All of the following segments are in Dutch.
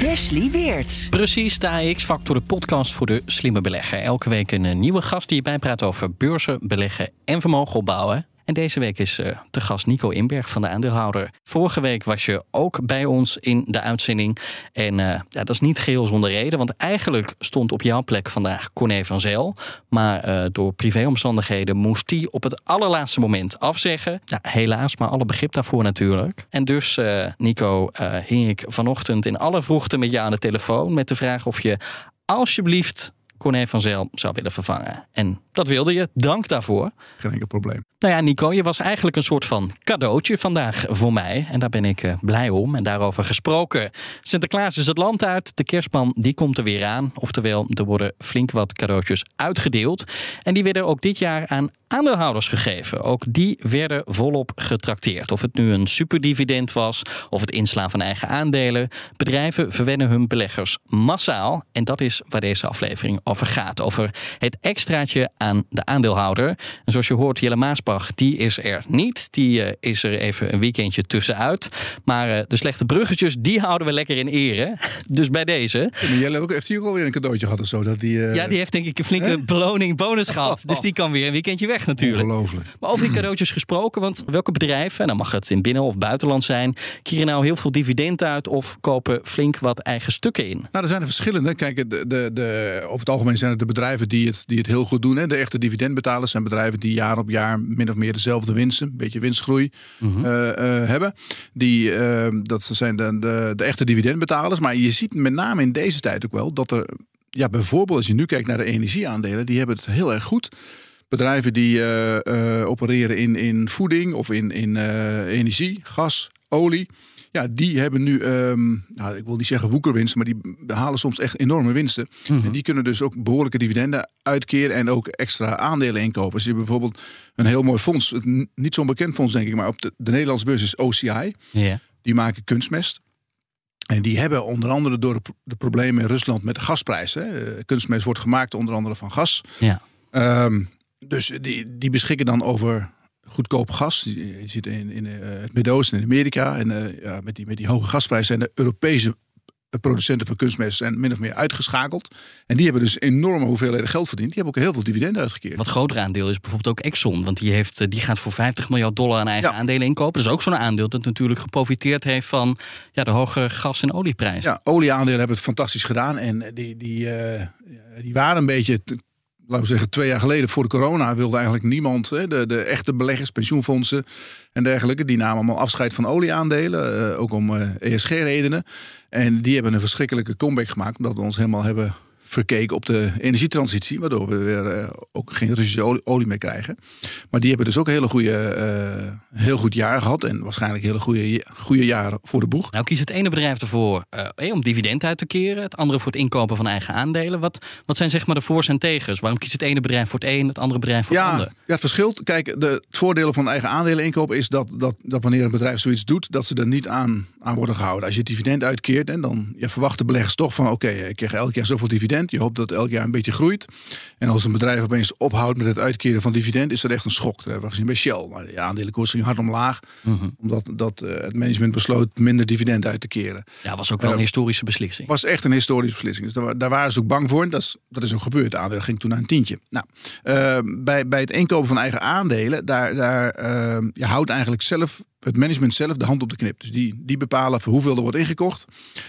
Wesley Weerts. Precies, de AX-factor, de podcast voor de slimme belegger. Elke week een eh, nieuwe gast die je bijpraat over beurzen, beleggen en vermogen opbouwen. En deze week is te gast Nico Inberg van de aandeelhouder. Vorige week was je ook bij ons in de uitzending. En uh, ja, dat is niet geheel zonder reden. Want eigenlijk stond op jouw plek vandaag Corné van Zel. Maar uh, door privéomstandigheden moest hij op het allerlaatste moment afzeggen. Ja, helaas, maar alle begrip daarvoor natuurlijk. En dus, Nico, hing ik vanochtend in alle vroegte met je aan de telefoon. Met de vraag of je alsjeblieft Corné van Zel zou willen vervangen. En dat wilde je. Dank daarvoor. Geen enkel probleem. Nou ja, Nico, je was eigenlijk een soort van cadeautje vandaag voor mij. En daar ben ik uh, blij om. En daarover gesproken. Sinterklaas is het land uit. De kerstman die komt er weer aan. Oftewel, er worden flink wat cadeautjes uitgedeeld. En die werden ook dit jaar aan aandeelhouders gegeven. Ook die werden volop getrakteerd. Of het nu een superdividend was of het inslaan van eigen aandelen. Bedrijven verwennen hun beleggers massaal. En dat is waar deze aflevering over gaat. Over het extraatje aan de aandeelhouder. En zoals je hoort, Jelle Maasbach, die is er niet. Die uh, is er even een weekendje tussenuit. Maar uh, de slechte bruggetjes, die houden we lekker in ere. Dus bij deze. Jelle heeft hier alweer een cadeautje gehad of zo. Dat die, uh... Ja, die heeft denk ik een flinke beloning, bonus gehad. Dus die kan weer een weekendje weg natuurlijk. Ongelooflijk. Maar over die cadeautjes gesproken, want welke bedrijven, en dan mag het in binnen- of buitenland zijn, keren nou heel veel dividend uit of kopen flink wat eigen stukken in? Nou, er zijn er verschillende. Kijk, de, de, de, over het algemeen zijn het de bedrijven die het, die het heel goed doen. Hè. De echte dividendbetalers zijn bedrijven die jaar op jaar min of meer dezelfde winsten, een beetje winstgroei mm -hmm. uh, uh, hebben. Die, uh, dat zijn de, de, de echte dividendbetalers. Maar je ziet met name in deze tijd ook wel dat er, ja, bijvoorbeeld als je nu kijkt naar de energieaandelen, die hebben het heel erg goed bedrijven die uh, uh, opereren in, in voeding of in, in uh, energie, gas, olie. Ja, die hebben nu, um, nou, ik wil niet zeggen woekerwinst, maar die behalen soms echt enorme winsten. -hmm. En die kunnen dus ook behoorlijke dividenden uitkeren en ook extra aandelen inkopen. Dus je hebt bijvoorbeeld een heel mooi fonds, niet zo'n bekend fonds denk ik, maar op de, de Nederlandse beurs is OCI. Yeah. Die maken kunstmest. En die hebben onder andere door de, problemen in Rusland met de gasprijzen. Kunstmest wordt gemaakt onder andere van gas. Ja. Um, dus die, die beschikken dan over goedkoop gas. Je ziet in, in uh, het Midden-Oosten en Amerika. En uh, ja, met, die, met die hoge gasprijzen zijn de Europese producenten van kunstmest zijn min of meer uitgeschakeld. En die hebben dus enorme hoeveelheden geld verdiend. Die hebben ook heel veel dividenden uitgekeerd. Wat groter aandeel is bijvoorbeeld ook Exxon. Want die, heeft, die gaat voor 50 miljard dollar aan eigen ja. aandelen inkopen. Dus ook zo'n aandeel dat natuurlijk geprofiteerd heeft van ja, de hoge gas- en olieprijzen. Ja, olieaandelen hebben het fantastisch gedaan. En die, die, uh, die waren een beetje laten we zeggen, twee jaar geleden voor de corona wilde eigenlijk niemand, hè, de, de echte beleggers, pensioenfondsen en dergelijke, die namen allemaal afscheid van olieaandelen, uh, ook om ESG-redenen. En die hebben een verschrikkelijke comeback gemaakt, omdat we ons helemaal hebben verkeken op de energietransitie, waardoor we weer uh, ook geen Russische olie, olie, meer krijgen. Maar die hebben dus ook een hele goede, uh, heel goed jaar gehad en waarschijnlijk hele goede, goede jaren voor de boeg. Nou kiest het ene bedrijf ervoor uh, om dividend uit te keren, het andere voor het inkopen van eigen aandelen. Wat, wat zijn zeg maar de voor's en tegens? Waarom kiest het ene bedrijf voor het een, het andere bedrijf voor ja, het ander? Ja, het verschilt. Kijk, de, het voordeel van eigen aandelen inkopen is dat, dat, dat wanneer een bedrijf zoiets doet, dat ze er niet aan, aan worden gehouden. Als je het dividend uitkeert, en dan je verwacht de beleggers toch van oké, okay, ik krijg elk jaar zoveel dividend. Je hoopt dat elk jaar een beetje groeit. En als een bedrijf opeens ophoudt met het uitkeren van dividend, is dat echt een schok. Dat hebben we gezien bij Shell. Maar de aandelenkoers ging hard omlaag, mm -hmm. omdat dat, uh, het management besloot minder dividend uit te keren. Ja, was ook wel uh, een historische beslissing. Was echt een historische beslissing. Dus daar, daar waren ze ook bang voor. Dat is, dat is ook gebeurd. De aandeel ging toen naar een tientje. Nou, uh, bij, bij het inkopen van eigen aandelen, daar, daar je houdt eigenlijk zelf het management zelf de hand op de knip. Dus die, die bepalen voor hoeveel er wordt ingekocht.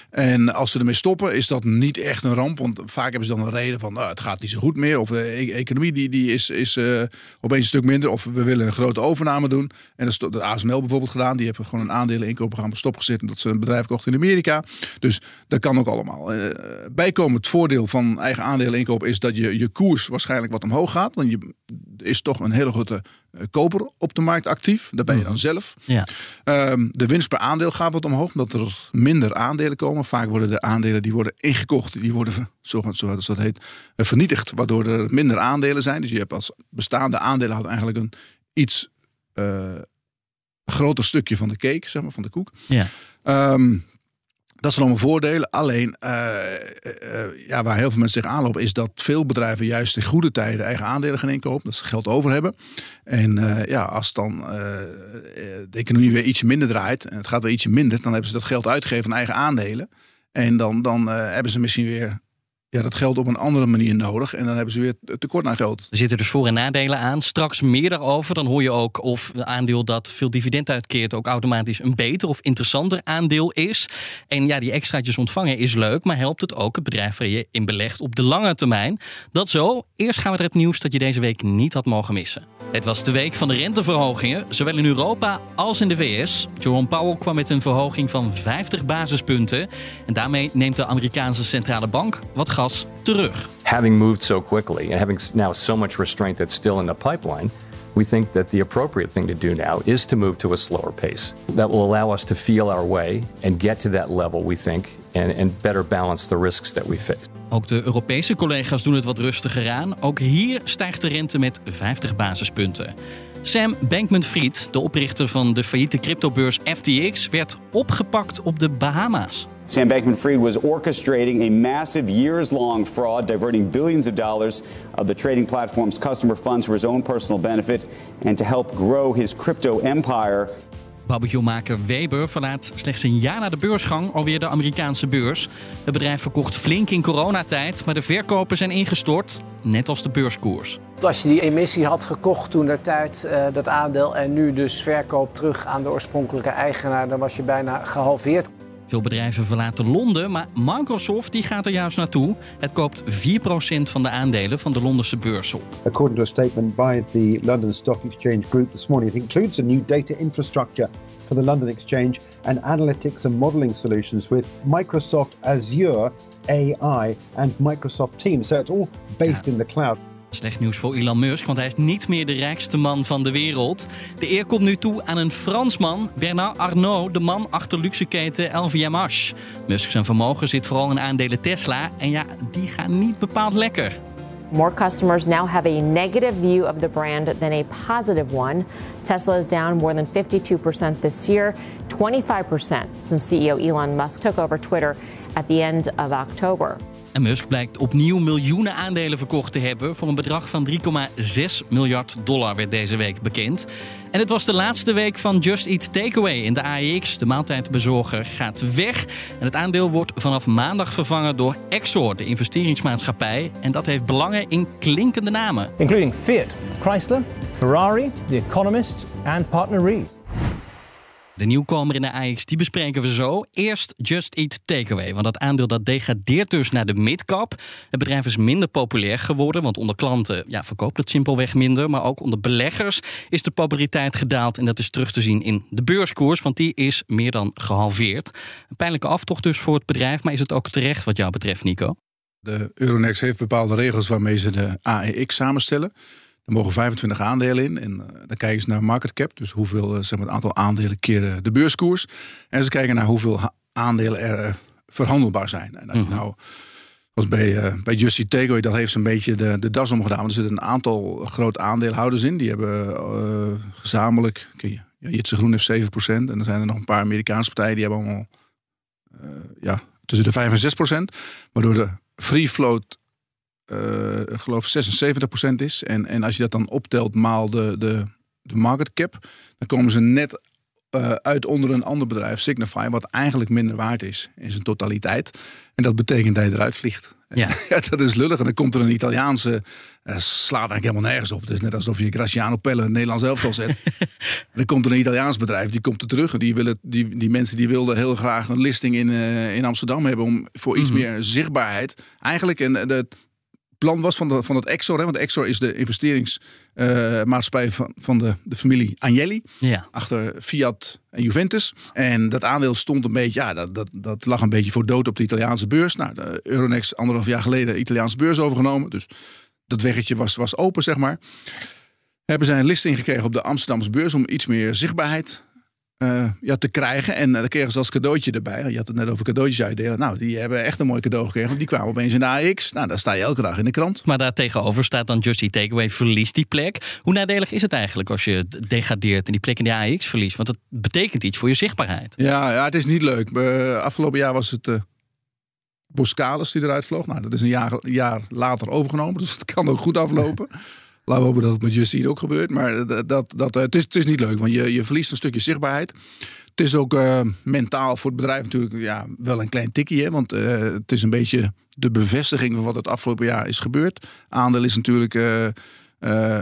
En als ze ermee stoppen, is dat niet echt een ramp. Want vaak hebben ze dan een reden van nou, het gaat niet zo goed meer. Of de e economie die, die is, is uh, opeens een stuk minder. Of we willen een grote overname doen. En dat is de ASML bijvoorbeeld gedaan. Die hebben gewoon een aandelen inkoopprogramma stopgezet. Omdat ze een bedrijf kochten in Amerika. Dus dat kan ook allemaal. Uh, bijkomend voordeel van eigen aandelen inkopen is dat je, je koers waarschijnlijk wat omhoog gaat. Want je is toch een hele grote eh, koper op de markt actief. Daar ben je dan zelf. Ja. Ehm, de winst per aandeel gaat wat omhoog, omdat er minder aandelen komen. Vaak worden de aandelen die worden ingekocht, die worden, zo- zoals dat heet, eh, vernietigd. Waardoor er minder aandelen zijn. Dus je hebt als bestaande aandeelhouder eigenlijk een iets eh, groter stukje van de cake, zeg maar, van de koek. Ja. Ehm, dat zijn allemaal voordelen. Alleen, eh, eh, eh, ja, waar heel veel mensen zich aanlopen, is dat veel bedrijven juist in goede tijden eigen aandelen gaan inkopen. Dat ze geld over hebben. En ja, als dan de economie weer ietsje minder draait, en het gaat weer ietsje minder, dan hebben ze dat geld uitgegeven aan eigen aandelen. En dan, dan hebben ze misschien weer ja, dat geld op een andere manier nodig. En dan hebben ze weer tekort aan geld. Er zitten dus voor- en nadelen aan. Straks meer daarover. Dan hoor je ook of een aandeel dat veel dividend uitkeert... ook automatisch een beter of interessanter aandeel is. En ja, die extraatjes ontvangen is leuk... maar helpt het ook het bedrijf waar je in belegt op de lange termijn? Dat zo. Eerst gaan we naar het nieuws dat je deze week niet had mogen missen. Het was de week van de renteverhogingen, zowel in Europa als in de VS. Jerome Powell kwam met een verhoging van 50 basispunten. En daarmee neemt de Amerikaanse centrale bank wat gas terug. having moved so quickly and having now so much restraint that's still in the pipeline, we think that the appropriate thing to do now is to move to a slower pace. That will allow us to feel our way and get to that level, we think, and, and better balance the risks that we face. Ook de Europese collega's doen het wat rustiger aan. Ook hier stijgt de rente met 50 basispunten. Sam Bankman-Fried, de oprichter van de failliete cryptobeurs FTX, werd opgepakt op de Bahama's. Sam Bankman Fried was orchestrating a massive years long fraud, diverting billions of dollars of the trading platform's customer funds for his own personal benefit and to help grow his crypto empire. Barbecue-maker Weber verlaat slechts een jaar na de beursgang alweer de Amerikaanse beurs. Het bedrijf verkocht flink in coronatijd, maar de verkopen zijn ingestort, net als de beurskoers. Als je die emissie had gekocht toen der tijd, eh, dat aandeel, en nu dus verkoop terug aan de oorspronkelijke eigenaar, dan was je bijna gehalveerd. Veel bedrijven verlaten Londen, maar Microsoft die gaat er juist naartoe. Het koopt 4% van de aandelen van de Londense beurs op. according to a statement by the London Stock Exchange Group this morning. It includes a new data infrastructure for the London Exchange and analytics and modeling solutions with Microsoft Azure AI and Microsoft Teams. So it's all based in the cloud. Slecht nieuws voor Elon Musk, want hij is niet meer de rijkste man van de wereld. De eer komt nu toe aan een Fransman, Bernard Arnault, de man achter luxeketen LVMH. Musk zijn vermogen zit vooral in aandelen Tesla en ja, die gaan niet bepaald lekker. More customers now have a negative view of the brand than a positive one. Tesla is down more than 52% this year, 25% since CEO Elon Musk took over Twitter at the end of October. En Musk blijkt opnieuw miljoenen aandelen verkocht te hebben voor een bedrag van 3,6 miljard dollar werd deze week bekend. En het was de laatste week van Just Eat Takeaway in de AEX. De maaltijdbezorger gaat weg en het aandeel wordt vanaf maandag vervangen door Exor, de investeringsmaatschappij. En dat heeft belangen in klinkende namen. including Fiat, Chrysler, Ferrari, The Economist, and Partner Reed. De nieuwkomer in de AX, die bespreken we zo. Eerst Just Eat Takeaway, want dat aandeel dat degradeert dus naar de midcap. Het bedrijf is minder populair geworden, want onder klanten ja, verkoopt het simpelweg minder. Maar ook onder beleggers is de populariteit gedaald en dat is terug te zien in de beurskoers, want die is meer dan gehalveerd. Een pijnlijke aftocht dus voor het bedrijf, maar is het ook terecht wat jou betreft, Nico? De Euronext heeft bepaalde regels waarmee ze de AEX samenstellen. Er mogen 25 aandelen in. En eh, dan kijken ze naar market cap. Dus hoeveel, eh, zeg maar, het aantal aandelen keren de beurskoers. En ze kijken naar hoeveel aandelen er eh, verhandelbaar zijn. En als je nou, als bij, bij Justy Takeaway, dat heeft ze een beetje de, de das omgedaan. Want er zitten een aantal grote aandeelhouders in. Die hebben eh, gezamenlijk, oké, ja, Jitse Groen heeft 7%. En dan zijn er nog een paar Amerikaanse partijen die hebben allemaal ja, tussen de 5 en 6%. Waardoor de free float ik geloof 76% is. En, en als je dat dan optelt maal de, de, de market cap, dan komen ze net eh, uit onder een ander bedrijf, Signify, wat eigenlijk minder waard is in zijn totaliteit. En dat betekent dat je eruit vliegt. Ja. Ja, dat is lullig. En dan komt er een Italiaanse, eh, slaat eigenlijk helemaal nergens op. Het is net alsof je Graciano Pelle een Nederlands elftal zet. dan komt er een Italiaans bedrijf, die komt er terug. En die, willen, die, die mensen die wilden heel graag een listing in, in Amsterdam hebben om voor iets meer zichtbaarheid. Eigenlijk, en de, plan was van, de, van het Exor. Hè, want Exor is de investeringsmaatschappij van, van de, de familie Agnelli. Ja. Achter Fiat en Juventus. En dat aandeel stond een beetje, ja, dat, dat, dat lag een beetje voor dood op de Italiaanse beurs. Nou, de Euronext anderhalf jaar geleden de Italiaanse beurs overgenomen. Dus dat weggetje was, was open, zeg maar. hebben zij een listing gekregen op de Amsterdamse beurs om iets meer zichtbaarheid eh, ja, te krijgen. En uh, dan kregen ze als cadeautje erbij. Je had het net over cadeautjes uitdelen. Nou, die hebben echt een mooi cadeau gekregen. Want die kwamen opeens in de AX. Nou, daar sta je elke dag in de krant. Maar daar tegenover staat dan Just Eat Takeaway verliest die plek. Hoe nadelig is het eigenlijk als je degradeert en die plek in de AX verliest? Want dat betekent iets voor je zichtbaarheid. Ja, ja het is niet leuk. Uh, afgelopen jaar was het uh, Boscalis die eruit vloog. Nou, dat is een jaar, jaar later overgenomen. Dus het kan ook goed aflopen. Laten we hopen dat het met Justine ook gebeurt. Maar dat, dat, dat, het, is, het is niet leuk, want je, je verliest een stukje zichtbaarheid. Het is ook uh, mentaal voor het bedrijf natuurlijk ja, wel een klein tikje. Hè? Want uh, het is een beetje de bevestiging van wat het afgelopen jaar is gebeurd. Aandeel is natuurlijk uh,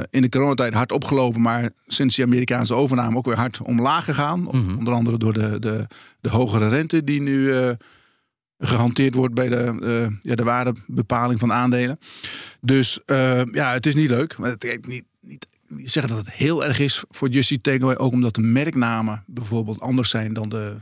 in de coronatijd hard opgelopen. Maar sinds die Amerikaanse overname ook weer hard omlaag gegaan. Mm -hmm. Onder andere door de, de, de hogere rente die nu gehanteerd wordt bij de, uh, ja, de waardebepaling van aandelen. Dus uh, ja, het is niet leuk. Maar het, niet, niet zeggen dat het heel erg is voor Justy Takeaway. Ook omdat de merknamen bijvoorbeeld anders zijn dan de,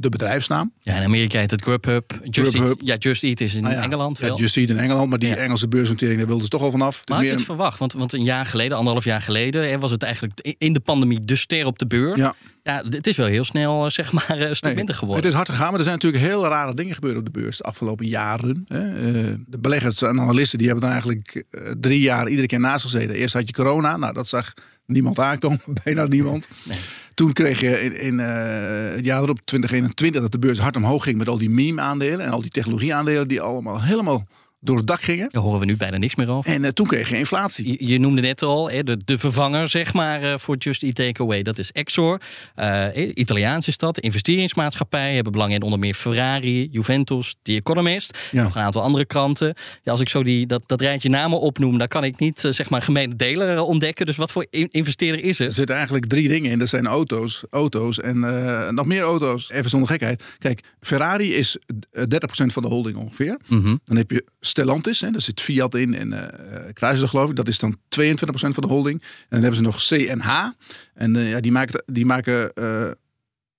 de bedrijfsnaam. Ja, in Amerika heet het Grubhub. Just, Grubhub. Eat, ja, Just Eat is in ja, Engeland veel. Ja, Just Eat in Engeland, maar die ja. Engelse beursnotering daar wilden ze toch al vanaf. Maar had je het verwacht? Want, want een jaar geleden, anderhalf jaar geleden... was het eigenlijk in de pandemie de ster op de beurs. Ja. Ja, het is wel heel snel zeg maar een stuk nee, minder geworden. Het is hard gegaan, maar er zijn natuurlijk heel rare dingen gebeurd op de beurs de afgelopen jaren. De beleggers en analisten die hebben dan eigenlijk drie jaar iedere keer naast gezeten. Eerst had je corona, nou dat zag niemand aankomen, bijna niemand. Nee. Toen kreeg je in, in uh, het jaar erop, 2021, dat de beurs hard omhoog ging met al die meme-aandelen en al die technologie-aandelen die allemaal helemaal door het dak gingen. Daar horen we nu bijna niks meer over. En uh, toen kreeg je inflatie. Je, je noemde net al hè, de, de vervanger zeg maar, uh, voor Just Eat Takeaway. Dat is Exor. Uh, Italiaans is dat. Investeringsmaatschappij. Hebben belang in onder meer Ferrari, Juventus, The Economist. Ja. Nog een aantal andere kranten. Ja, als ik zo die, dat, dat rijtje namen opnoem, dan kan ik niet zeg maar gemene deler ontdekken. Dus wat voor in investeerder is het? Er zitten eigenlijk drie dingen in. Dat zijn auto's, auto's en nog meer auto's. Even zonder gekheid. Kijk, Ferrari is 30% van de holding ongeveer. Mm -hmm. Dan heb je Stellantis, hè, daar zit Fiat in en uh, Chrysler geloof ik. Dat is dan 22% van de holding. En dan hebben ze nog CNH. En uh, ja, die maken, die maken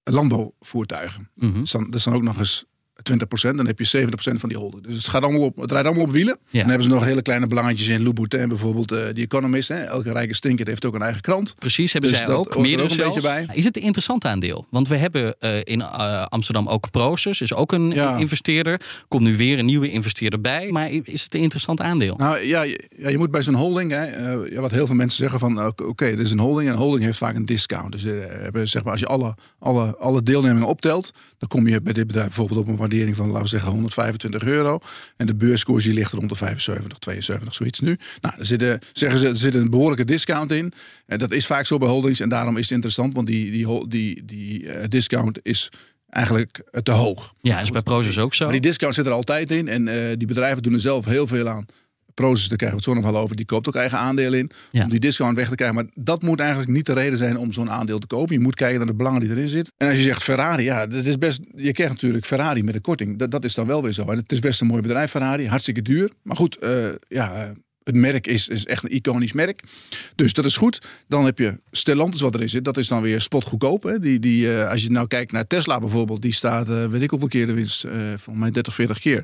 landbouwvoertuigen. Mm -hmm. dus dan, dat is dan ook nog eens 20%, dan heb je 70% van die holding. Dus het, gaat allemaal op, het rijdt allemaal op wielen. Ja. Dan hebben ze nog hele kleine belangetjes in Louboutin, bijvoorbeeld uh, die Economist. Hè. Elke rijke stinker heeft ook een eigen krant. Precies, hebben dus zij ook. Meer ook een beetje bij. Is het een interessant aandeel? Want we hebben uh, in uh, Amsterdam ook Proces, is ook een ja. investeerder. Komt nu weer een nieuwe investeerder bij. Maar is het een interessant aandeel? Nou ja, je, ja, je moet bij zo'n holding, hè, ja, wat heel veel mensen zeggen van oké, okay, dit is een holding. En een holding heeft vaak een discount. Dus hebben, zeg maar, als je alle, alle, alle deelnemingen optelt, dan kom je bij dit bedrijf bijvoorbeeld op een waardering van, laten we zeggen, 125 euro. En de beurskoers die ligt rond de 75, 72, zoiets nu. Nou, er zit, zeggen ze, er zit een behoorlijke discount in. En dat is vaak zo bij holdings. En daarom is het interessant, want die, die, die, die uh, discount is eigenlijk te hoog. Ja, is bij Proces ook zo. Maar die discount zit er altijd in. En uh, die bedrijven doen er zelf heel veel aan. Proces, daar krijgen we het zo nog wel over. Die koopt ook eigen aandelen in. Ja. Om die discount weg te krijgen. Maar dat moet eigenlijk niet de reden zijn om zo'n aandeel te kopen. Je moet kijken naar de belangen die erin zitten. En als je zegt Ferrari, ja, dat is best. Je krijgt natuurlijk Ferrari met een korting. Dat, dat is dan wel weer zo. En het is best een mooi bedrijf, Ferrari. Hartstikke duur. Maar goed, uh, ja. Het merk is, is echt een iconisch merk. Dus dat is goed. Dan heb je Stellantis wat erin zit. Dat is dan weer spotgoedkoop. Hè. Die, die, uh, als je nou kijkt naar Tesla bijvoorbeeld. Die staat, uh, weet ik hoeveel keer de winst. Uh, volgens mij 30, 40 keer.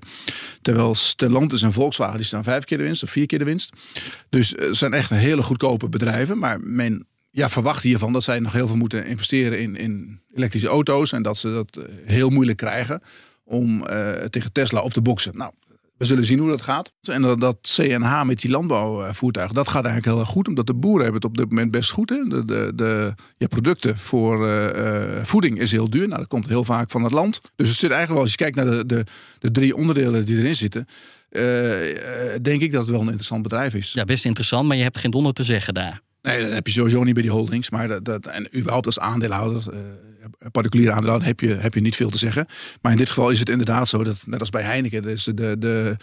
Terwijl Stellantis en Volkswagen die staan vijf keer de winst. Of vier keer de winst. Dus het zijn echt hele goedkope bedrijven. Maar men ja, verwacht hiervan dat zij nog heel veel moeten investeren in, in elektrische auto's. En dat ze dat heel moeilijk krijgen om tegen Tesla op te boksen. Nou, we zullen zien hoe dat gaat. En dat, dat CNH met die landbouwvoertuigen, dat gaat eigenlijk heel erg goed. Omdat de boeren hebben het op dit moment best goed. Hè? De, de, de ja, producten voor uh, voeding is heel duur. Nou, dat komt heel vaak van het land. Dus het zit eigenlijk wel, als je kijkt naar de, de, de drie onderdelen die erin zitten... Uh, denk ik dat het wel een interessant bedrijf is. Ja, best interessant, maar je hebt geen donder te zeggen daar. Nee, dat heb je sowieso niet bij die holdings. Maar dat, dat, en überhaupt als aandeelhouder, uh, particuliere aandeelhouder, heb je, heb je niet veel te zeggen. Maar in dit geval is het inderdaad zo dat, net als bij Heineken, dus de, de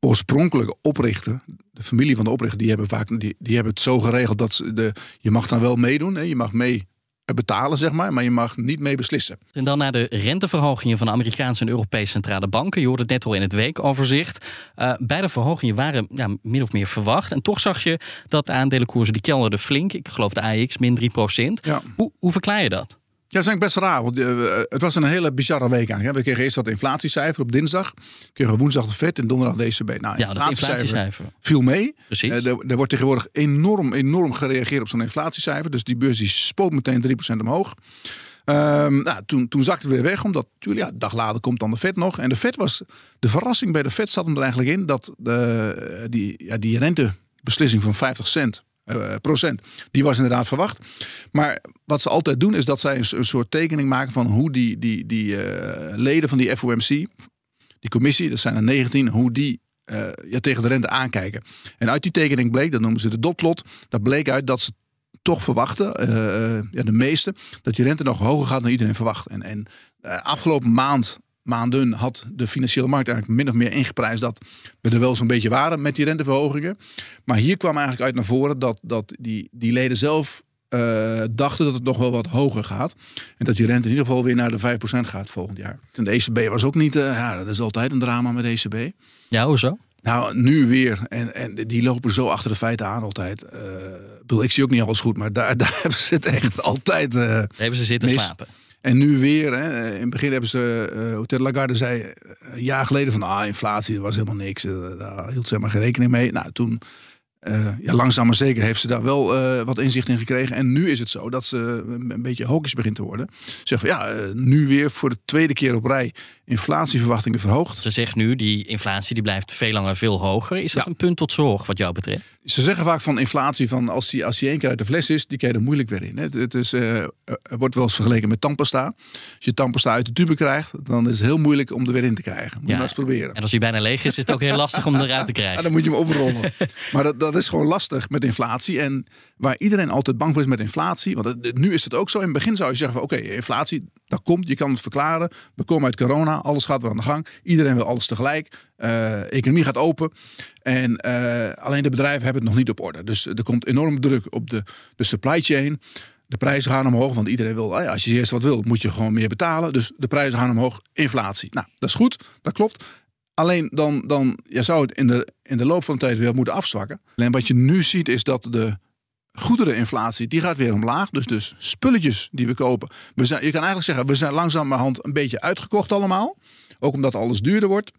oorspronkelijke oprichter, de familie van de oprichter, die hebben vaak die, die hebben het zo geregeld dat ze de, je mag dan wel meedoen. Hè, je mag mee betalen, zeg maar, maar je mag niet mee beslissen. En dan naar de renteverhogingen van de Amerikaanse en Europese centrale banken. Je hoorde het net al in het weekoverzicht. Uh, beide verhogingen waren ja, min of meer verwacht. En toch zag je dat de aandelenkoersen die kelderden flink. Ik geloof de AX min 3 procent. Ja. Hoe, hoe verklaar je dat? Ja, dat is eigenlijk best raar. Want eh, het was een hele bizarre week eigenlijk. We kregen eerst dat inflatiecijfer op dinsdag. Kregen we woensdag de FED en donderdag de ECB. Nou, Ja, dat inflatiecijfer. viel mee. Precies. Eh, er, er wordt tegenwoordig enorm, enorm gereageerd op zo'n inflatiecijfer. Dus die beurs die spoot meteen 3% omhoog. Ehm, nou, toen, toen zakte het weer weg, omdat natuurlijk, ja, een dag later komt dan de Fed nog. En de Fed was, de verrassing bij de Fed zat hem er eigenlijk in dat de, die, ja, die rentebeslissing van 50 cent eh, procent, die was inderdaad verwacht. Maar wat ze altijd doen, is dat zij een, soort tekening maken van hoe die, die, die eh, leden van die FOMC, die commissie, dat zijn er 19, hoe die eh, ja, tegen de rente aankijken. En uit die tekening bleek, dat noemen ze de dotplot, dat bleek uit dat ze toch verwachten, eh, eh, ja, de meeste, dat die rente nog hoger gaat dan iedereen verwacht. En, en eh, afgelopen maand, maanden had de financiële markt eigenlijk min of meer ingeprijsd dat we er wel zo'n beetje waren met die renteverhogingen. Maar hier kwam eigenlijk uit naar voren dat, dat die, die leden zelf eh, dachten dat het nog wel wat hoger gaat. En dat die rente in ieder geval weer naar de 5% gaat volgend jaar. En de ECB was ook niet, eh, ja, dat is altijd een drama met de ECB. Ja, hoezo? Nou, nu weer. En, en die lopen zo achter de feiten aan altijd. Eh, ik zie ook niet alles goed, maar daar, daar hebben ze het echt altijd. hebben ze zitten mis. slapen. En nu weer. Hè. In het begin hebben ze, Hotel Lagarde zei eh, een jaar geleden van ah, inflatie, was helemaal niks. Eh, daar hield ze helemaal geen rekening mee. Nou, toen, ja, langzaam maar zeker heeft ze daar wel wat inzicht in gekregen. En nu is het zo dat ze een, beetje hawkish begint te worden. Zeg van ja, nu weer voor de tweede keer op rij inflatieverwachtingen verhoogd. Ze zegt nu, die inflatie die blijft veel langer veel hoger. Is dat Ja. een punt tot zorg wat jou betreft? Ze zeggen vaak van inflatie, van als die, als die één keer uit de fles is, die krijg je er moeilijk weer in. Het, het is, eh, wordt wel eens vergeleken met tandpasta. Als je tandpasta uit de tube krijgt, dan is het heel moeilijk om er weer in te krijgen. Moet je maar eens proberen. En als die bijna leeg is, is het ook heel lastig om eruit te Ja, krijgen. dan moet je hem oprollen. maar dat, dat is gewoon lastig met inflatie. En waar iedereen altijd bang voor is met inflatie. Want het- nu is het ook zo. In het begin zou je zeggen van oké, inflatie, dat komt. Je kan het verklaren. We komen uit corona. Alles gaat weer aan de gang. Iedereen wil alles tegelijk. Eh, economie gaat open. En eh, alleen de bedrijven hebben het nog niet op orde. Dus er komt enorm druk op de, de supply chain. De prijzen gaan omhoog, want iedereen wil, ah als je eerst wat wil, moet je gewoon meer betalen. Dus de prijzen gaan omhoog, inflatie. Nou, dat is goed, dat klopt. Alleen dan, dan je zou het in de, in de loop van de tijd weer moeten afzwakken. Alleen wat je nu ziet is dat de goedereninflatie, die gaat weer omlaag. Dus, dus spulletjes die we kopen. We zijn, je kan eigenlijk zeggen, we zijn langzamerhand een beetje uitgekocht allemaal. Ook omdat alles duurder wordt.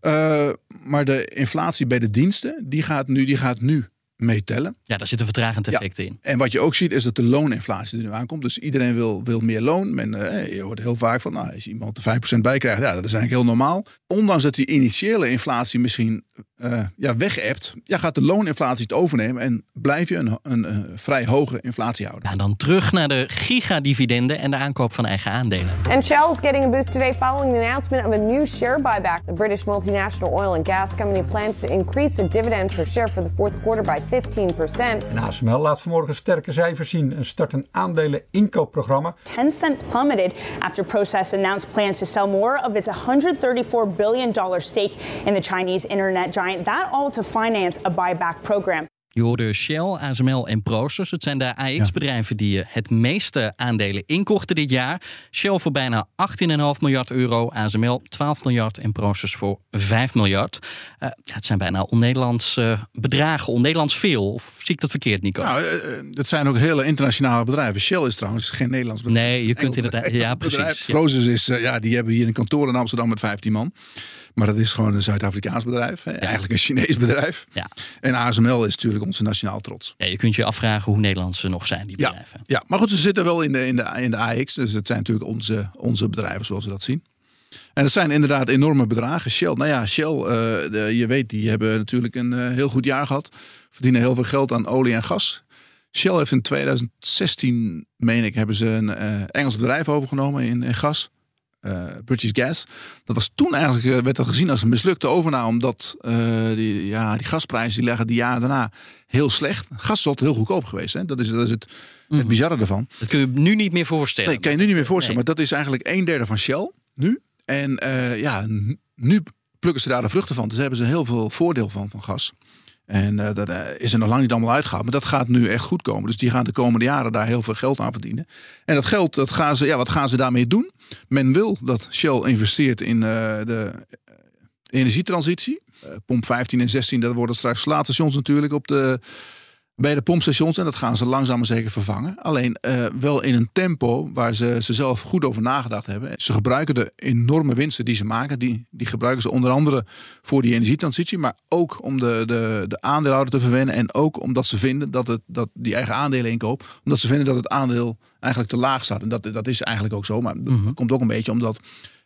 Eh, maar de inflatie bij de diensten, die gaat nu, die gaat nu meetellen. Ja, daar zit een vertragend effect in. En wat je ook ziet is dat de looninflatie er nu aankomt. Dus iedereen wil, wil meer loon. Men, eh, je hoort heel vaak van, nou, als iemand er 5% bij krijgt, ja, dat is eigenlijk heel normaal. Ondanks dat die initiële inflatie misschien eh ja, weg-appt, ja, gaat de looninflatie het overnemen en blijf je een, een, eh, vrij hoge inflatie houden. Ja, dan terug naar de gigadividenden en de aankoop van eigen aandelen. And Shell's getting a boost today following the announcement of a new share buyback. The British multinational oil and gas company plans to increase the dividend per share for the fourth quarter by 15%. En ASML laat vanmorgen sterke cijfers zien en start een aandelen-inkoopprogramma. Tencent plummeted after Process announced plans to sell more of its $134 billion stake in the Chinese internet giant. That all to finance a buyback program. Je hoorde Shell, ASML en Proosters. Het zijn de AX-bedrijven die het meeste aandelen inkochten dit jaar. Shell voor bijna 18,5 miljard euro, ASML 12 miljard en Proosters voor 5 miljard. Eh, ja, het zijn bijna on-Nederlands bedragen, on-Nederlands veel. Of zie ik dat verkeerd, Nico? Nou, eh, eh, dat zijn ook hele internationale bedrijven. Shell is trouwens geen Nederlands bedrijf. nee, je kunt inderdaad... Ja, precies. Ja. Is, ja, die hebben hier een kantoor in Amsterdam met 15 man. Maar dat is gewoon een Zuid-Afrikaans bedrijf. Hè? Eigenlijk een Chinees bedrijf. Ja. En ASML is natuurlijk onze nationaal trots. Ja, je kunt je afvragen hoe Nederlands ze nog zijn, die Ja, bedrijven. ja, maar goed, ze zitten wel in de, in de, in de AX. Dus het zijn natuurlijk onze, onze bedrijven zoals we dat zien. En het zijn inderdaad enorme bedragen. Shell, nou ja, Shell, eh, de- je weet, die hebben natuurlijk een eh, heel goed jaar gehad. Verdienen heel veel geld aan olie en gas. Shell heeft in 2016, meen ik, hebben ze een eh, Engels bedrijf overgenomen in, in gas. Eh, British Gas. Dat was toen eigenlijk, eh, werd dat gezien als een mislukte overname. Omdat eh, die, ja, die gasprijzen die leggen die jaren daarna heel slecht. Gas is altijd heel goedkoop geweest. Hè? Dat, is, dat is het, het bizarre ervan. Dat kun je nu niet meer voorstellen. Nee, kan je nu niet meer voorstellen. Maar dat is eigenlijk een derde van Shell nu. En ja, nu plukken ze daar de vruchten van. Dus daar hebben ze heel veel voordeel van, van gas. En eh, dat eh, is er nog lang niet allemaal uitgehaald. Maar dat gaat nu echt goed komen. Dus die gaan de komende jaren daar heel veel geld aan verdienen. En dat geld, dat gaan ze, ja, wat gaan ze daarmee doen? Men wil dat Shell investeert in eh, de energietransitie. Pomp 15 en 16, dat worden straks laadstations natuurlijk op de, bij de pompstations. En dat gaan ze langzaam maar zeker vervangen. Alleen uh, wel in een tempo waar ze, ze zelf goed over nagedacht hebben. Ze gebruiken de enorme winsten die ze maken. Die, die gebruiken ze onder andere voor die energietransitie. Maar ook om de, de, de aandeelhouder te verwennen. En ook omdat ze vinden dat, het, dat die eigen aandelen inkoop. Omdat ze vinden dat het aandeel eigenlijk te laag staat. En dat, dat is eigenlijk ook zo. Maar dat Mhm. komt ook een beetje omdat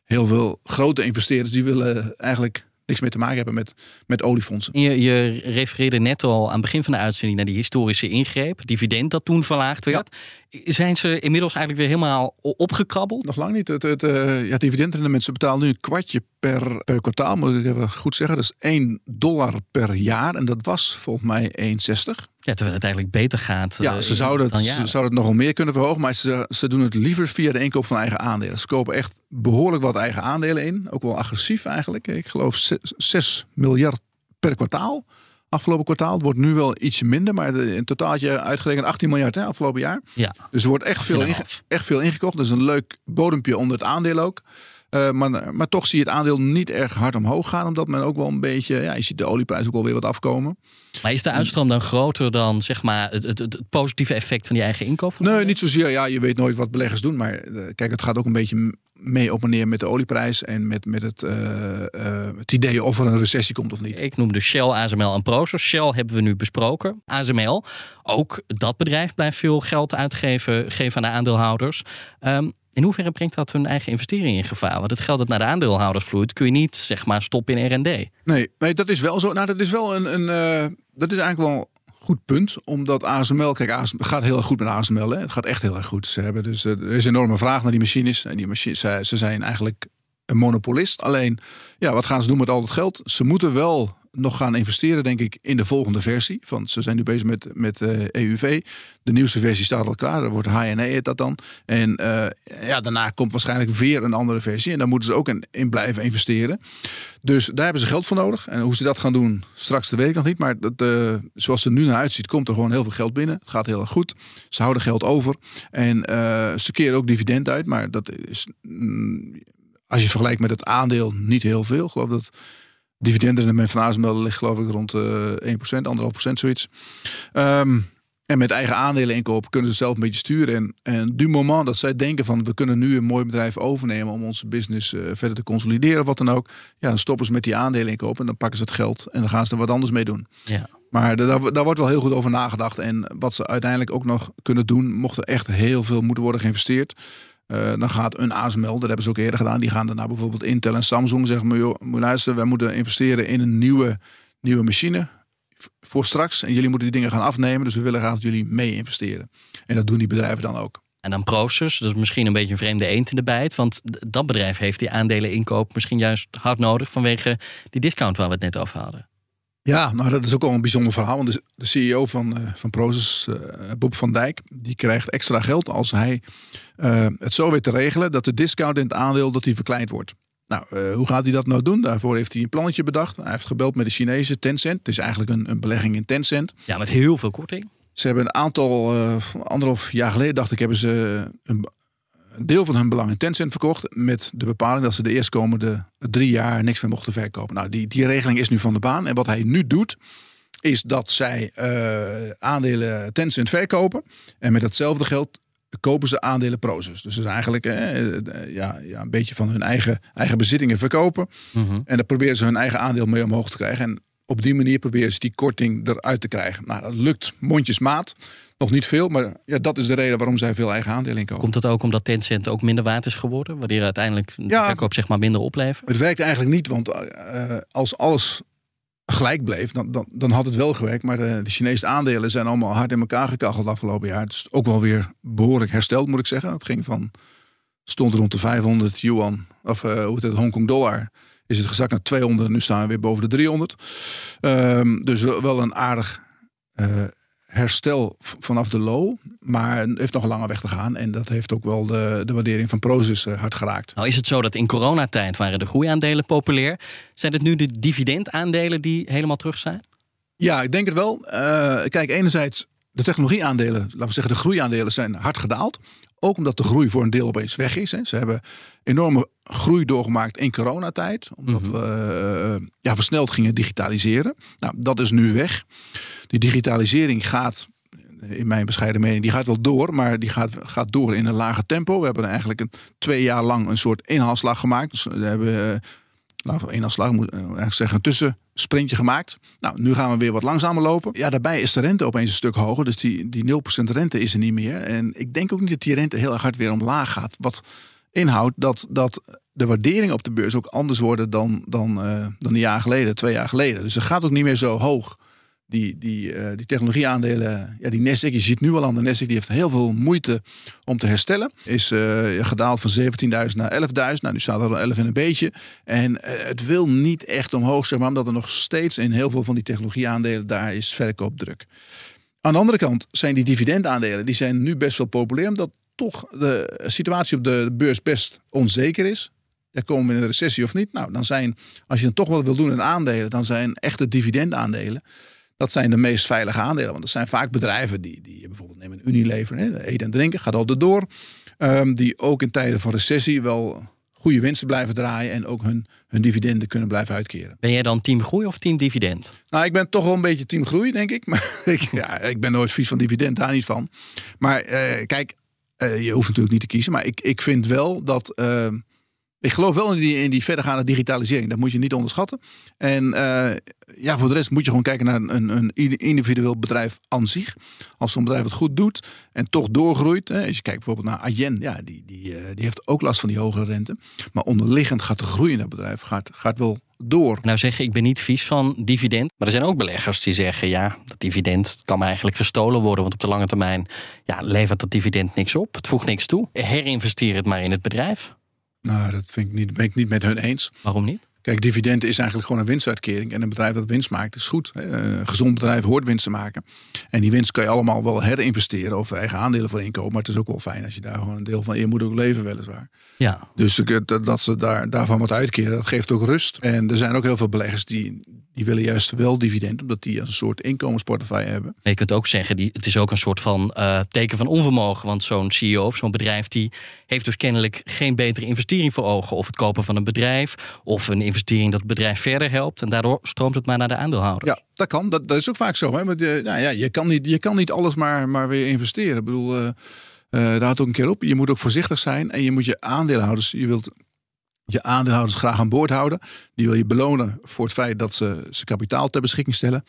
heel veel grote investeerders... die willen eigenlijk niks meer te maken hebben met, met oliefondsen. Je, je refereerde net al aan het begin van de uitzending naar die historische ingreep. Dividend dat toen verlaagd werd. Zijn ze inmiddels eigenlijk weer helemaal opgekrabbeld? Nog lang niet. Het, het, eh, ja, dividendrendement, ze betalen nu een kwartje per, per kwartaal, moet ik even goed zeggen. Dat is 1 dollar per jaar en dat was volgens mij 1,60. Ja, terwijl het eigenlijk beter gaat. Ja, eh, ze zouden, het, ze zouden het nogal meer kunnen verhogen, maar ze, ze doen het liever via de inkoop van eigen aandelen. Ze kopen echt behoorlijk wat eigen aandelen in. Ook wel agressief eigenlijk. Ik geloof 6 miljard per kwartaal. Afgelopen kwartaal. Het wordt nu wel iets minder, maar in totaaltje uitgerekend 18 miljard hè, afgelopen jaar. Ja. Dus er wordt echt veel, inge- 18,5. echt veel ingekocht. Dat is een leuk bodempje onder het aandeel ook. Eh, maar, maar toch zie je het aandeel niet erg hard omhoog gaan. Omdat men ook wel een beetje... Ja, je ziet de olieprijs ook wel weer wat afkomen. Maar is de uitstroom dan groter dan zeg maar, het, het, het positieve effect van die eigen inkoop? Nee, niet zozeer. Ja, je weet nooit wat beleggers doen. Maar eh, kijk, het gaat ook een beetje mee op en neer met de olieprijs. En met, met het, eh, het idee of er een recessie komt of niet. Ik noemde Shell, ASML en Procer. Shell hebben we nu besproken. ASML, ook dat bedrijf blijft veel geld uitgeven geven aan de aandeelhouders. Ehm, in hoeverre brengt dat hun eigen investering in gevaar? Want het geld dat naar de aandeelhouders vloeit, kun je niet zeg maar, stoppen in R&D. Nee, nee, dat is wel zo. Nou, dat is wel een. een eh, dat is eigenlijk wel een goed punt. Omdat ASML, kijk, ASML gaat heel erg goed met ASML. Hè. Het gaat echt heel erg goed. Ze hebben dus, eh, er is enorme vraag naar die machines. En die machines, ze, ze zijn eigenlijk een monopolist. Alleen, ja, wat gaan ze doen met al dat geld? Ze moeten wel nog gaan investeren, denk ik, in de volgende versie. Want ze zijn nu bezig met, met eh, EUV. De nieuwste versie staat al klaar. Dat wordt HNE heet dat dan. En eh, ja, daarna komt waarschijnlijk weer een andere versie. En daar moeten ze ook in, blijven investeren. Dus daar hebben ze geld voor nodig. En hoe ze dat gaan doen, straks dat weet ik nog niet. Maar dat, eh, zoals het nu naar uitziet, komt er gewoon heel veel geld binnen. Het gaat heel erg goed. Ze houden geld over. En ze keren ook dividend uit. Maar dat is, mm, als je vergelijkt met het aandeel, niet heel veel. Ik geloof dat dividendrendement van ASML ligt geloof ik rond eh 1%, 1,5% zoiets. Ehm, en met eigen aandelen inkopen kunnen ze zelf een beetje sturen. En, en du moment dat zij denken van we kunnen nu een mooi bedrijf overnemen om onze business eh, verder te consolideren of wat dan ook. Ja, dan stoppen ze met die aandelen inkopen en dan pakken ze het geld en dan gaan ze er wat anders mee doen. Ja. Maar da- daar, daar wordt wel heel goed over nagedacht. En wat ze uiteindelijk ook nog kunnen doen, mocht er echt heel veel moeten worden geïnvesteerd. Eh, dan gaat een ASML, dat hebben ze ook eerder gedaan. Die gaan daarna bijvoorbeeld Intel en Samsung zeggen: maar joh, luisteren, wij moeten investeren in een nieuwe, nieuwe machine voor straks. En jullie moeten die dingen gaan afnemen. Dus we willen graag dat jullie mee investeren. En dat doen die bedrijven dan ook. En dan Proces, dat is misschien een beetje een vreemde eend in de bijt. Want dat bedrijf heeft die aandelen inkoop misschien juist hard nodig vanwege die discount waar we het net over hadden. Ja, nou dat is ook wel een bijzonder verhaal. Want de, CEO van, eh van Proces, eh, Bob van Dijk, die krijgt extra geld als hij eh, het zo weet te regelen dat de discount in het aandeel dat die verkleind wordt. Nou, hoe gaat hij dat nou doen? Daarvoor heeft hij een plannetje bedacht. Hij heeft gebeld met de Chinese Tencent. Het is eigenlijk een, een belegging in Tencent. Ja, met heel veel korting. Ze hebben een aantal, anderhalf jaar geleden dacht ik, hebben ze een, een deel van hun belang in Tencent verkocht. Met de bepaling dat ze de eerstkomende drie jaar niks meer mochten verkopen. Nou, die, die regeling is nu van de baan. En wat hij nu doet, is dat zij eh, aandelen Tencent verkopen. En met datzelfde geld kopen ze aandelen Prozus. Dus dat is eigenlijk eh, eh, ja, ja, een beetje van hun eigen, eigen bezittingen verkopen. En dan proberen ze hun eigen aandeel mee omhoog te krijgen. En op die manier proberen ze die korting eruit te krijgen. Nou, dat lukt mondjesmaat. Nog niet veel, maar ja, dat is de reden waarom zij veel eigen aandelen inkopen. Komt dat ook omdat Tencent ook minder waard is geworden? Waardoor uiteindelijk de Ja. verkoop zeg maar minder oplevert? Het werkt eigenlijk niet, want eh, als alles gelijk bleef, dan, dan, dan had het wel gewerkt. Maar de, de Chinese aandelen zijn allemaal hard in elkaar gekacheld afgelopen jaar. Het is ook wel weer behoorlijk hersteld, moet ik zeggen. Het ging van, stond rond de 500 yuan, of eh, hoe heet het, Hongkong dollar. Is het gezakt naar 200 en nu staan we weer boven de 300. Ehm, dus wel, een aardig eh, herstel vanaf de low. Maar heeft nog een lange weg te gaan. En dat heeft ook wel de, de waardering van Prozus eh, hard geraakt. Nou is het zo dat in coronatijd waren de groeiaandelen populair. Zijn het nu de dividendaandelen die helemaal terug zijn? Ja, ik denk het wel. Eh, kijk, enerzijds de technologieaandelen, laten we zeggen de groeiaandelen, zijn hard gedaald. Ook omdat de groei voor een deel opeens weg is. Hè. Ze hebben enorme groei doorgemaakt in coronatijd. Omdat we uh, ja, versneld gingen digitaliseren. Nou, dat is nu weg. Die digitalisering gaat, in mijn bescheiden mening, die gaat wel door. Maar die gaat, gaat door in een lager tempo. We hebben eigenlijk een, twee jaar lang een soort inhaalslag gemaakt. Dus we hebben nou, één afslag moet ik eigenlijk zeggen, een tussensprintje gemaakt. Nou, nu gaan we weer wat langzamer lopen. Ja, daarbij is de rente opeens een stuk hoger. Dus die, die 0% rente is er niet meer. En ik denk ook niet dat die rente heel erg hard weer omlaag gaat. Wat inhoudt dat, dat de waarderingen op de beurs ook anders worden dan, dan, uh, dan een jaar geleden, twee jaar geleden. Dus het gaat ook niet meer zo hoog die, die, uh, die technologieaandelen, ja, die Nasdaq, je ziet nu al aan de Nasdaq, die heeft heel veel moeite om te herstellen. Is uh, gedaald van 17.000 naar 11.000. Nou, nu staat er al 11 en een beetje. En uh, het wil niet echt omhoog, zeg maar, omdat er nog steeds in heel veel van die technologieaandelen daar is verkoopdruk. Aan de andere kant zijn die dividendaandelen, die zijn nu best wel populair, omdat toch de situatie op de beurs best onzeker is. Ja, komen we in een recessie of niet? Nou, dan zijn, als je dan toch wat wil doen in aandelen, dan zijn echte dividendaandelen dat zijn de meest veilige aandelen. Want dat zijn vaak bedrijven die, die bijvoorbeeld nemen een Unilever, hè, eten en drinken, gaat altijd door. Um, die ook in tijden van recessie wel goede winsten blijven draaien en ook hun, hun dividenden kunnen blijven uitkeren. Ben jij dan team groei of team dividend? Nou, ik ben toch wel een beetje team groei, denk ik. Maar ik, ja, ik ben nooit vies van dividend, daar niet van. Maar uh, kijk, uh, je hoeft natuurlijk niet te kiezen. Maar ik, ik vind wel dat. Uh, ik geloof wel in die, in die verdergaande digitalisering. Dat moet je niet onderschatten. En uh, ja, voor de rest moet je gewoon kijken naar een, een individueel bedrijf aan zich. Als zo'n bedrijf het goed doet en toch doorgroeit. Hè, als je kijkt bijvoorbeeld naar Ayen, ja, die, die, uh, die heeft ook last van die hogere rente. Maar onderliggend gaat de groei in dat bedrijf gaat, gaat wel door. Nou zeg ik ben niet vies van dividend. Maar er zijn ook beleggers die zeggen, ja, dat dividend kan eigenlijk gestolen worden. Want op de lange termijn ja, levert dat dividend niks op. Het voegt niks toe. Herinvesteer het maar in het bedrijf. Nou, dat vind ik niet, ben ik niet met hun eens. Waarom niet? Kijk, dividend is eigenlijk gewoon een winstuitkering. En een bedrijf dat winst maakt is goed. Een gezond bedrijf hoort winst te maken. En die winst kan je allemaal wel herinvesteren of eigen aandelen voor inkomen. Maar het is ook wel fijn als je daar gewoon een deel van... Ook leven weliswaar. Ja. Dus dat ze daar, daarvan wat uitkeren, dat geeft ook rust. En er zijn ook heel veel beleggers die, die willen juist wel dividend. Omdat die als een soort inkomensportefeuille hebben. Je kunt ook zeggen, die, het is ook een soort van uh, teken van onvermogen. Want zo'n CEO of zo'n bedrijf... die heeft dus kennelijk geen betere investering voor ogen. Of het kopen van een bedrijf. Of een investering dat het bedrijf verder helpt. En daardoor stroomt het maar naar de aandeelhouder. Ja, dat kan. Dat, dat is ook vaak zo. Hè? Maar de, nou ja, je, kan niet, je kan niet alles maar, maar weer investeren. Ik bedoel, uh, uh, daar houdt ook een keer op. Je moet ook voorzichtig zijn. En je moet je aandeelhouders... Je wilt je aandeelhouders graag aan boord houden. Die wil je belonen voor het feit dat ze ze kapitaal ter beschikking stellen.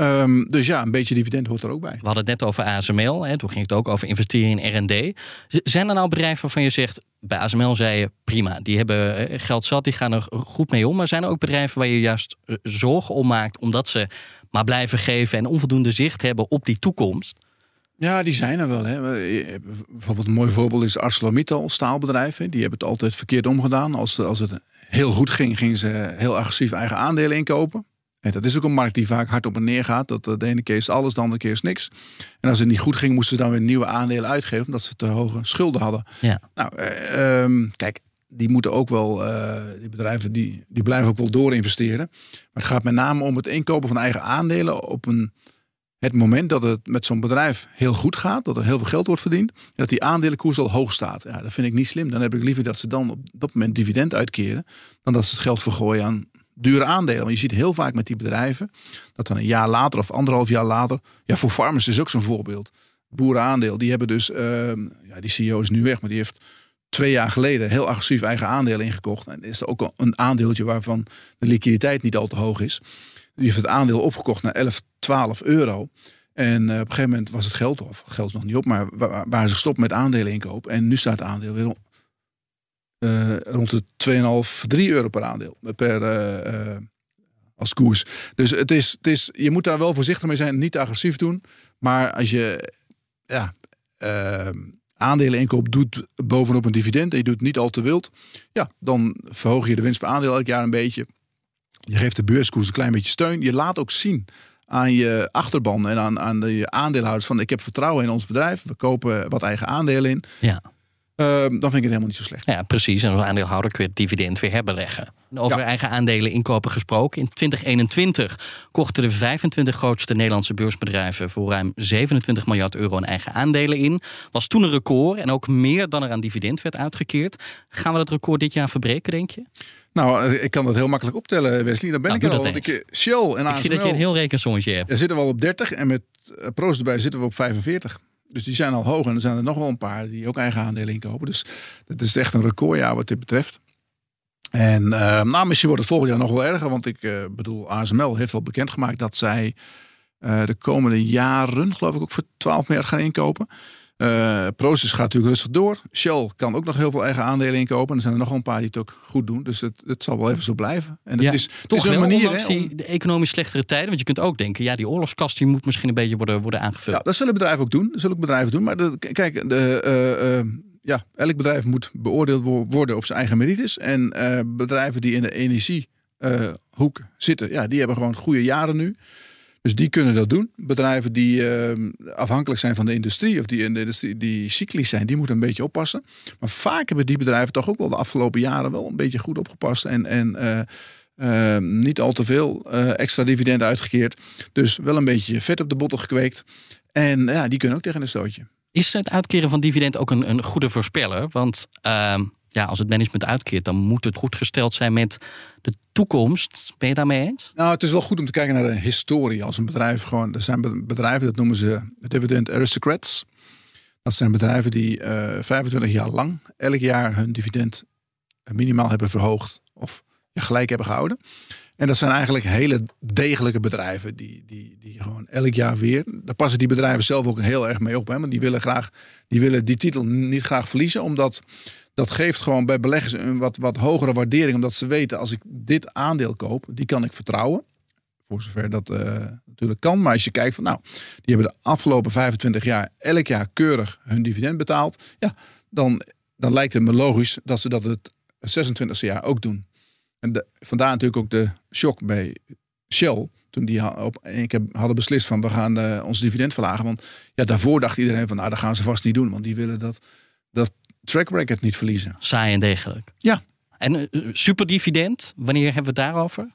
Um, dus ja, een beetje dividend hoort er ook bij. We hadden het net over ASML. Hè, toen ging het ook over investeren in R&D. Zijn er nou bedrijven waarvan je zegt... bij ASML zei je prima, die hebben geld zat, die gaan er goed mee om. Maar zijn er ook bedrijven waar je juist zorgen om maakt... omdat ze maar blijven geven en onvoldoende zicht hebben op die toekomst? Ja, die zijn er wel. Hè. Bijvoorbeeld een mooi voorbeeld is ArcelorMittal, staalbedrijf. Hè. Die hebben het altijd verkeerd omgedaan. Als, als het heel goed ging, gingen ze heel agressief eigen aandelen inkopen. En dat is ook een markt die vaak hard op en neer gaat. Dat de ene keer is alles, de andere keer is niks. En als het niet goed ging, moesten ze dan weer nieuwe aandelen uitgeven. Omdat ze te hoge schulden hadden. Ja. Nou, eh, um, kijk, die moeten ook wel, uh, die bedrijven die, die blijven ook wel door investeren. Maar het gaat met name om het inkopen van eigen aandelen op een het moment dat het met zo'n bedrijf heel goed gaat, dat er heel veel geld wordt verdiend, en dat die aandelenkoers al hoog staat. Ja, dat vind ik niet slim. Dan heb ik liever dat ze dan op dat moment dividend uitkeren, dan dat ze het geld vergooien aan dure aandelen. Want je ziet heel vaak met die bedrijven dat dan een jaar later of anderhalf jaar later, ja, voor farmers is ook zo'n voorbeeld. Boerenaandeel, die hebben dus, uh, ja, die CEO is nu weg, maar die heeft twee jaar geleden heel agressief eigen aandelen ingekocht. En is er ook een aandeeltje waarvan de liquiditeit niet al te hoog is. Die heeft het aandeel opgekocht naar 11, 12 euro. En uh, op een gegeven moment was het geld, of geld is nog niet op, maar waren ze gestopt met aandelen inkoop. En nu staat het aandeel weer uh, rond de 2,5, 3 euro per aandeel. Per, uh, als koers. Dus het is, het is, je moet daar wel voorzichtig mee zijn, niet agressief doen. Maar als je ja, aandelen inkoop doet bovenop een dividend en je doet niet al te wild, ja, dan verhoog je de winst per aandeel elk jaar een beetje. Je geeft de beurskoers een klein beetje steun. Je laat ook zien aan je achterban en aan, aan de aandeelhouders van ik heb vertrouwen in ons bedrijf. We kopen wat eigen aandelen in. Ja. Dan vind ik het helemaal niet zo slecht. Ja, precies. En als aandeelhouder kun je het dividend weer herbeleggen. Over eigen aandelen inkopen gesproken. In 2021 kochten de 25 grootste Nederlandse beursbedrijven voor ruim 27 miljard euro aan eigen aandelen in. Was toen een record en ook meer dan er aan dividend werd uitgekeerd. Gaan we dat record dit jaar verbreken, denk je? Nou, ik kan dat heel makkelijk optellen, Wesley. Dan ben Nou, ik doe al. ik, Shell en ASML... Ik zie dat je een heel rekensommetje hebt. Daar zitten we al op 30 en met eh, Proost erbij zitten we op 45. Dus die zijn al hoog en er zijn er nog wel een paar die ook eigen aandelen inkopen. Dus dat is echt een recordjaar wat dit betreft. En eh, nou, misschien wordt het volgend jaar nog wel erger. Want ik eh, bedoel, ASML heeft al bekendgemaakt dat zij eh, de komende jaren, geloof ik, ook voor 12 miljard gaan inkopen. Eh Proces gaat natuurlijk rustig door. Shell kan ook nog heel veel eigen aandelen inkopen. En er zijn er nog wel een paar die het ook goed doen. Dus het, het zal wel even zo blijven. En het Ja, is, het toch is een manier. hè, om- de economisch slechtere tijden. Want je kunt ook denken, ja, die oorlogskast die moet misschien een beetje worden, worden aangevuld. Ja, dat zullen bedrijven ook doen. Dat zullen ook bedrijven doen. Maar de, kijk, de, eh, eh, ja, elk bedrijf moet beoordeeld wo- worden op zijn eigen merites. En bedrijven die in de energiehoek zitten, ja, die hebben gewoon goede jaren nu. Dus die kunnen dat doen. Bedrijven die eh, afhankelijk zijn van de industrie of die in die cyclisch zijn, die moeten een beetje oppassen. Maar vaak hebben die bedrijven toch ook wel de afgelopen jaren wel een beetje goed opgepast en, en eh, eh, niet al te veel eh, extra dividend uitgekeerd. Dus wel een beetje vet op de botten gekweekt. En ja, die kunnen ook tegen een stootje. Is het uitkeren van dividend ook een, een goede voorspeller? Want ehm, ja, als het management uitkeert, dan moet het goed gesteld zijn met de toekomst. Ben je daarmee eens? Nou, het is wel goed om te kijken naar de historie. Als een bedrijf gewoon, er zijn be- bedrijven, dat noemen ze dividend aristocrats. Dat zijn bedrijven die eh 25 jaar lang elk jaar hun dividend minimaal hebben verhoogd of gelijk hebben gehouden. En dat zijn eigenlijk hele degelijke bedrijven die, die, die gewoon elk jaar weer. Daar passen die bedrijven zelf ook heel erg mee op. Hè? Want die willen graag die, willen die titel niet graag verliezen. Omdat dat geeft gewoon bij beleggers een wat, wat hogere waardering. Omdat ze weten als ik dit aandeel koop, die kan ik vertrouwen. Voor zover dat eh, natuurlijk kan. Maar als je kijkt van nou, die hebben de afgelopen 25 jaar elk jaar keurig hun dividend betaald. Ja, dan, dan lijkt het me logisch dat ze dat het 26e jaar ook doen. En de, vandaar natuurlijk ook de shock bij Shell. Toen die op één keer hadden beslist van we gaan eh, ons dividend verlagen. Want ja, daarvoor dacht iedereen van nou dat gaan ze vast niet doen. Want die willen dat, dat track record niet verliezen. Saai en degelijk. Ja. En eh, superdividend, wanneer hebben we het daarover?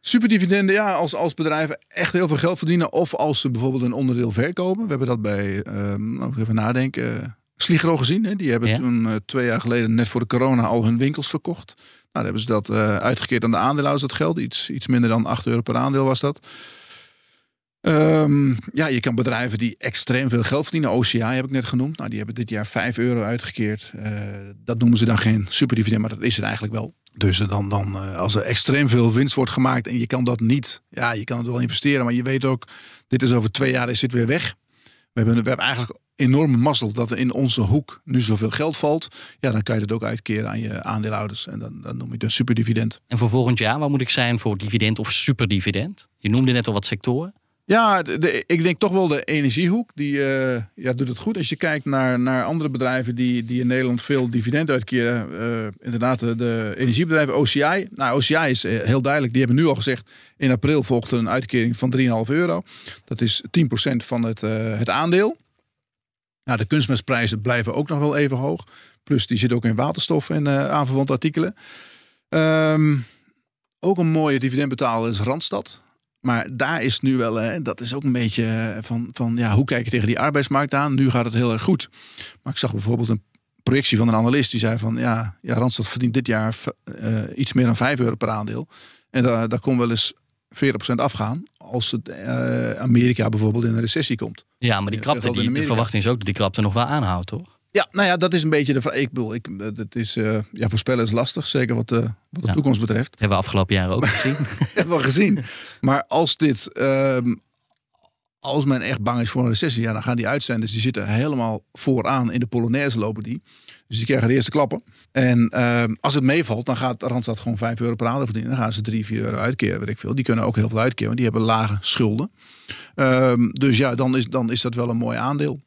Superdividenden, ja, als, als bedrijven echt heel veel geld verdienen. Of als ze bijvoorbeeld een onderdeel verkopen. We hebben dat bij, ehm even nadenken, eh, Sligro gezien. Hè? Die hebben toen eh, twee jaar geleden, net voor de corona, al hun winkels verkocht. Nou, dan hebben ze dat uitgekeerd aan de aandeelhouders, dat geld. Iets, iets minder dan 8 euro per aandeel was dat. Ehm, ja, je kan bedrijven die extreem veel geld verdienen. OCI heb ik net genoemd. Nou, die hebben dit jaar 5 euro uitgekeerd. Eh, dat noemen ze dan geen superdividend, maar dat is het eigenlijk wel. Dus dan, dan eh, als er extreem veel winst wordt gemaakt en je kan dat niet, ja, je kan het wel investeren, maar je weet ook, dit is over twee jaar is dit weer weg. We hebben, we hebben eigenlijk enorme mazzel dat er in onze hoek nu zoveel geld valt. Ja, dan kan je dat ook uitkeren aan je aandeelhouders en dan, dan noem je het een superdividend. En voor volgend jaar, waar moet ik zijn voor dividend of superdividend? Je noemde net al wat sectoren. Ja, ik denk toch wel de energiehoek. Die eh, ja, doet het goed. Als je kijkt naar, naar andere bedrijven die, die in Nederland veel dividend uitkeren. eh, inderdaad, de, energiebedrijven OCI. Nou, OCI is eh, heel duidelijk. Die hebben nu al gezegd. In april volgt er een uitkering van 3,5 euro. Dat is 10% van het, het aandeel. Nou, de kunstmestprijzen blijven ook nog wel even hoog. Plus die zitten ook in waterstof en aanverwante artikelen. Ehm, ook een mooie dividendbetaler is Randstad. Maar daar is nu wel, hè, dat is ook een beetje eh, van, van ja, hoe kijk je tegen die arbeidsmarkt aan? Nu gaat het heel erg goed. Maar ik zag bijvoorbeeld een projectie van een analist die zei van ja, ja Randstad verdient dit jaar eh, iets meer dan 5 euro per aandeel. En daar, daar kon wel eens 40% afgaan als het eh, Amerika bijvoorbeeld in een recessie komt. Ja, maar die krapte, die, de verwachting is ook dat die krapte nog wel aanhoudt, toch? Ja, nou ja, dat is een beetje de vraag. Ik bedoel, ik, het is, eh, ja, voorspellen is lastig, zeker wat de, wat de toekomst betreft. Hebben we afgelopen jaren ook gezien. hebben we gezien. Maar als dit, ehm, als men echt bang is voor een recessie, ja, dan gaan die uitzenders, die zitten helemaal vooraan in de Polonaise lopen die. Dus die krijgen de eerste klappen. En ehm, als het meevalt, dan gaat Randstad gewoon 5 euro per aandeel verdienen. Dan gaan ze 3, 4 euro uitkeren, weet ik veel. Die kunnen ook heel veel uitkeren, want die hebben lage schulden. Ehm, dus ja, dan is, dan is dat wel een mooi aandeel.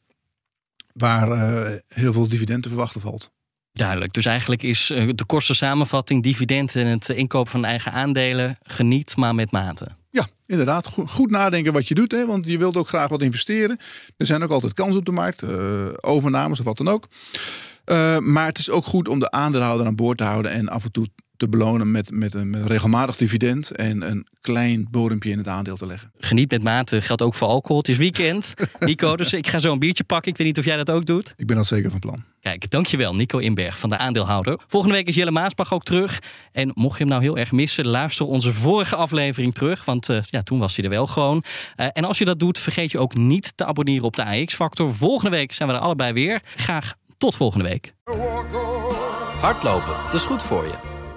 Waar eh, heel veel dividend te verwachten valt. Duidelijk. Dus eigenlijk is eh, de kortste samenvatting dividend en het inkopen van eigen aandelen geniet, maar met mate. Ja, inderdaad. Goed, goed nadenken wat je doet. Hè, want je wilt ook graag wat investeren. Er zijn ook altijd kansen op de markt. eh, overnames of wat dan ook. Uh, maar het is ook goed om de aandeelhouder aan boord te houden en af en toe te belonen met, met, een, met regelmatig dividend en een klein bodempje in het aandeel te leggen. Geniet met mate geldt ook voor alcohol. Het is weekend, Nico, dus ik ga zo een biertje pakken. Ik weet niet of jij dat ook doet. Ik ben al zeker van plan. Kijk, dankjewel Nico Inberg van de aandeelhouder. Volgende week is Jelle Maasbach ook terug. En mocht je hem nou heel erg missen, luister onze vorige aflevering terug. Want uh, ja, toen was hij er wel gewoon. Uh, en als je dat doet, vergeet je ook niet te abonneren op de AX-factor. Volgende week zijn we er allebei weer. Graag tot volgende week. Hardlopen, dat is goed voor je.